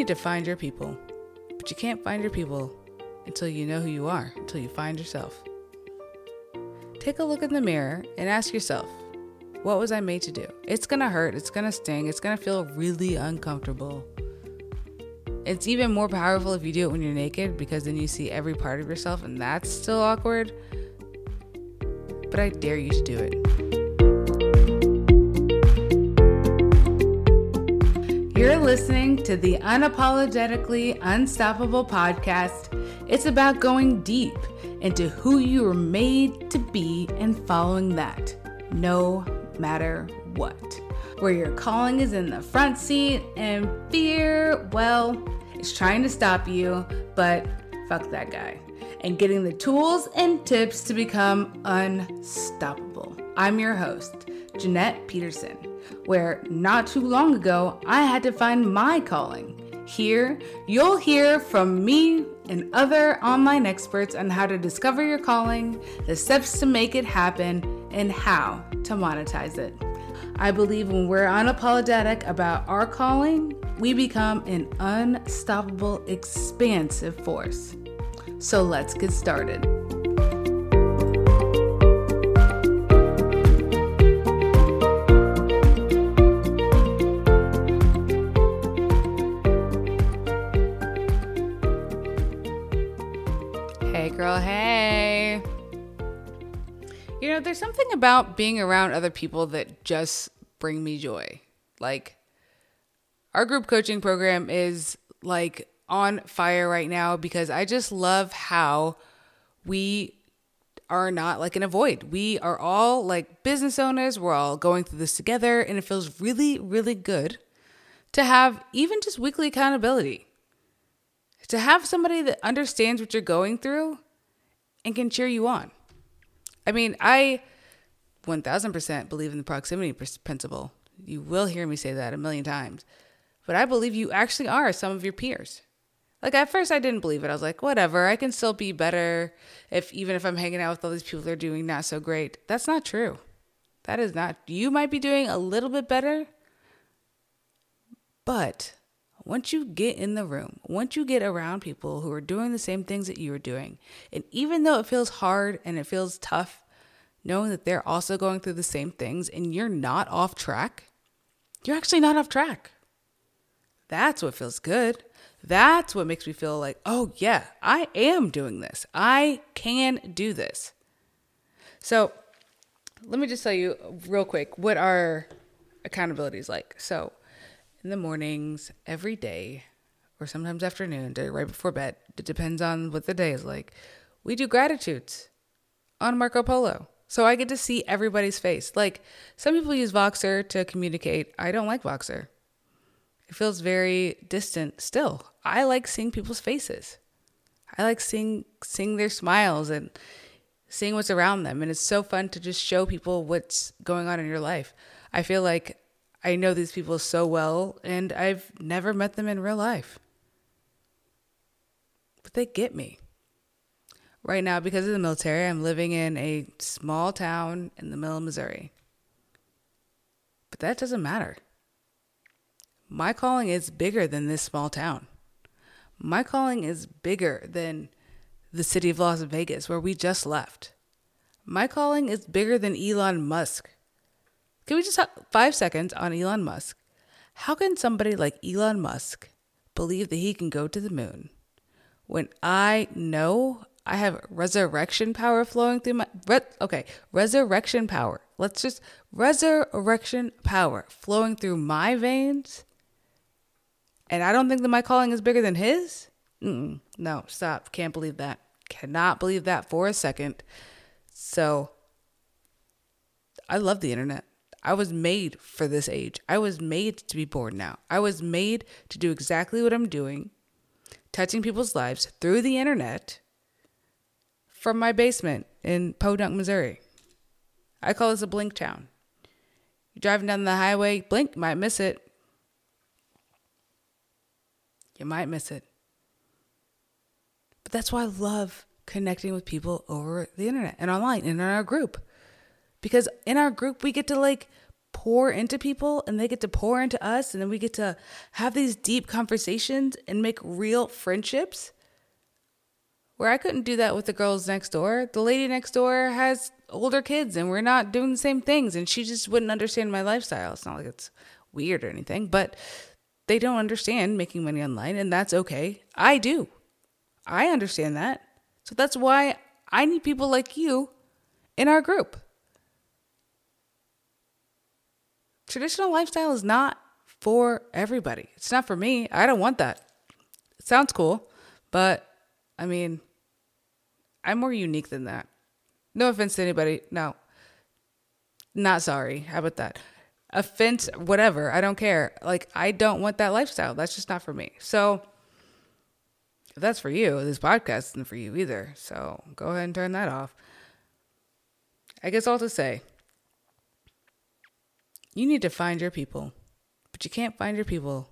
need to find your people, but you can't find your people until you know who you are, until you find yourself. Take a look in the mirror and ask yourself, what was I made to do? It's gonna hurt, it's gonna sting, it's gonna feel really uncomfortable. It's even more powerful if you do it when you're naked because then you see every part of yourself and that's still awkward. But I dare you to do it. You're listening to the Unapologetically Unstoppable podcast. It's about going deep into who you were made to be and following that, no matter what. Where your calling is in the front seat and fear, well, it's trying to stop you, but fuck that guy. And getting the tools and tips to become unstoppable. I'm your host, Jeanette Peterson, where not too long ago I had to find my calling. Here, you'll hear from me and other online experts on how to discover your calling, the steps to make it happen, and how to monetize it. I believe when we're unapologetic about our calling, we become an unstoppable, expansive force. So let's get started. Hey, girl, hey. You know, there's something about being around other people that just bring me joy. Like, our group coaching program is like on fire right now because I just love how we are not like in a void. We are all like business owners. We're all going through this together, and it feels really, really good to have even just weekly accountability. To have somebody that understands what you're going through and can cheer you on. I mean, I 1000% believe in the proximity principle. You will hear me say that a million times. But I believe you actually are some of your peers. Like at first I didn't believe it. I was like, whatever, I can still be better if even if I'm hanging out with all these people that are doing not so great. That's not true. That is not you might be doing a little bit better. But once you get in the room, once you get around people who are doing the same things that you are doing, and even though it feels hard and it feels tough, knowing that they're also going through the same things and you're not off track, you're actually not off track. That's what feels good. That's what makes me feel like, oh, yeah, I am doing this. I can do this. So, let me just tell you real quick what our accountability is like. So, in the mornings, every day, or sometimes afternoon, right before bed, it depends on what the day is like, we do gratitudes on Marco Polo. So I get to see everybody's face. Like some people use Voxer to communicate. I don't like Voxer. It feels very distant still. I like seeing people's faces. I like seeing seeing their smiles and seeing what's around them and it's so fun to just show people what's going on in your life. I feel like I know these people so well and I've never met them in real life. But they get me. Right now, because of the military, I'm living in a small town in the middle of Missouri. But that doesn't matter. My calling is bigger than this small town. My calling is bigger than the city of Las Vegas, where we just left. My calling is bigger than Elon Musk. Can we just have five seconds on Elon Musk? How can somebody like Elon Musk believe that he can go to the moon when I know I have resurrection power flowing through my re, okay, resurrection power. Let's just resurrection power flowing through my veins. And I don't think that my calling is bigger than his. Mm-mm, no, stop. Can't believe that. Cannot believe that for a second. So I love the internet. I was made for this age. I was made to be born now. I was made to do exactly what I'm doing, touching people's lives through the internet from my basement in Podunk, Missouri. I call this a blink town. You're driving down the highway, blink, might miss it. You might miss it. But that's why I love connecting with people over the internet and online and in our group. Because in our group, we get to like pour into people and they get to pour into us and then we get to have these deep conversations and make real friendships where I couldn't do that with the girls next door. The lady next door has older kids and we're not doing the same things and she just wouldn't understand my lifestyle. It's not like it's weird or anything, but they don't understand making money online and that's okay. I do. I understand that. So that's why I need people like you in our group. Traditional lifestyle is not for everybody. It's not for me. I don't want that. It sounds cool, but I mean, I'm more unique than that. No offense to anybody. No. Not sorry. How about that? Offense, whatever. I don't care. Like, I don't want that lifestyle. That's just not for me. So, if that's for you, this podcast isn't for you either. So, go ahead and turn that off. I guess all to say, you need to find your people, but you can't find your people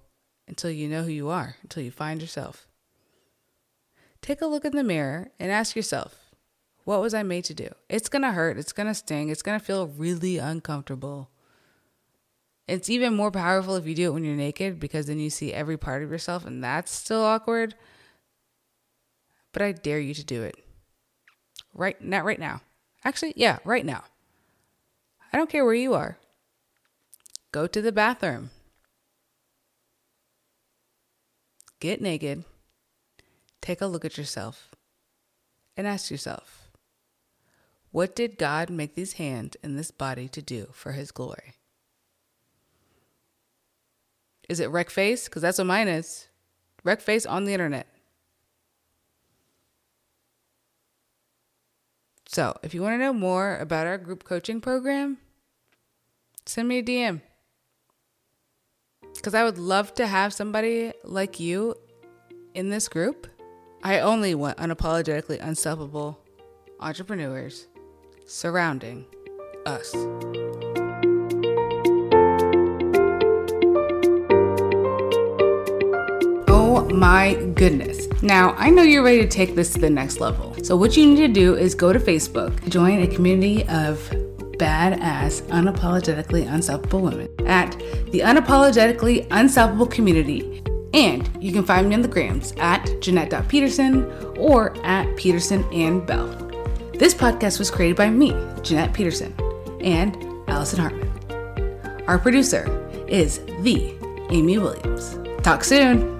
until you know who you are, until you find yourself. Take a look in the mirror and ask yourself, what was I made to do? It's going to hurt. It's going to sting. It's going to feel really uncomfortable. It's even more powerful if you do it when you're naked because then you see every part of yourself and that's still awkward. But I dare you to do it. Right not right now. Actually, yeah, right now. I don't care where you are. Go to the bathroom. Get naked. Take a look at yourself and ask yourself, what did God make these hands and this body to do for his glory? Is it wreck face? Because that's what mine is. Wreck face on the internet. So, if you want to know more about our group coaching program, send me a DM. Because I would love to have somebody like you in this group. I only want unapologetically unstoppable entrepreneurs surrounding us. Oh my goodness. Now, I know you're ready to take this to the next level. So, what you need to do is go to Facebook, join a community of badass, unapologetically unstoppable women at the Unapologetically Unstoppable Community. And you can find me on the grams at Jeanette.Peterson or at Peterson and Belle. This podcast was created by me, Jeanette Peterson, and Allison Hartman. Our producer is the Amy Williams. Talk soon.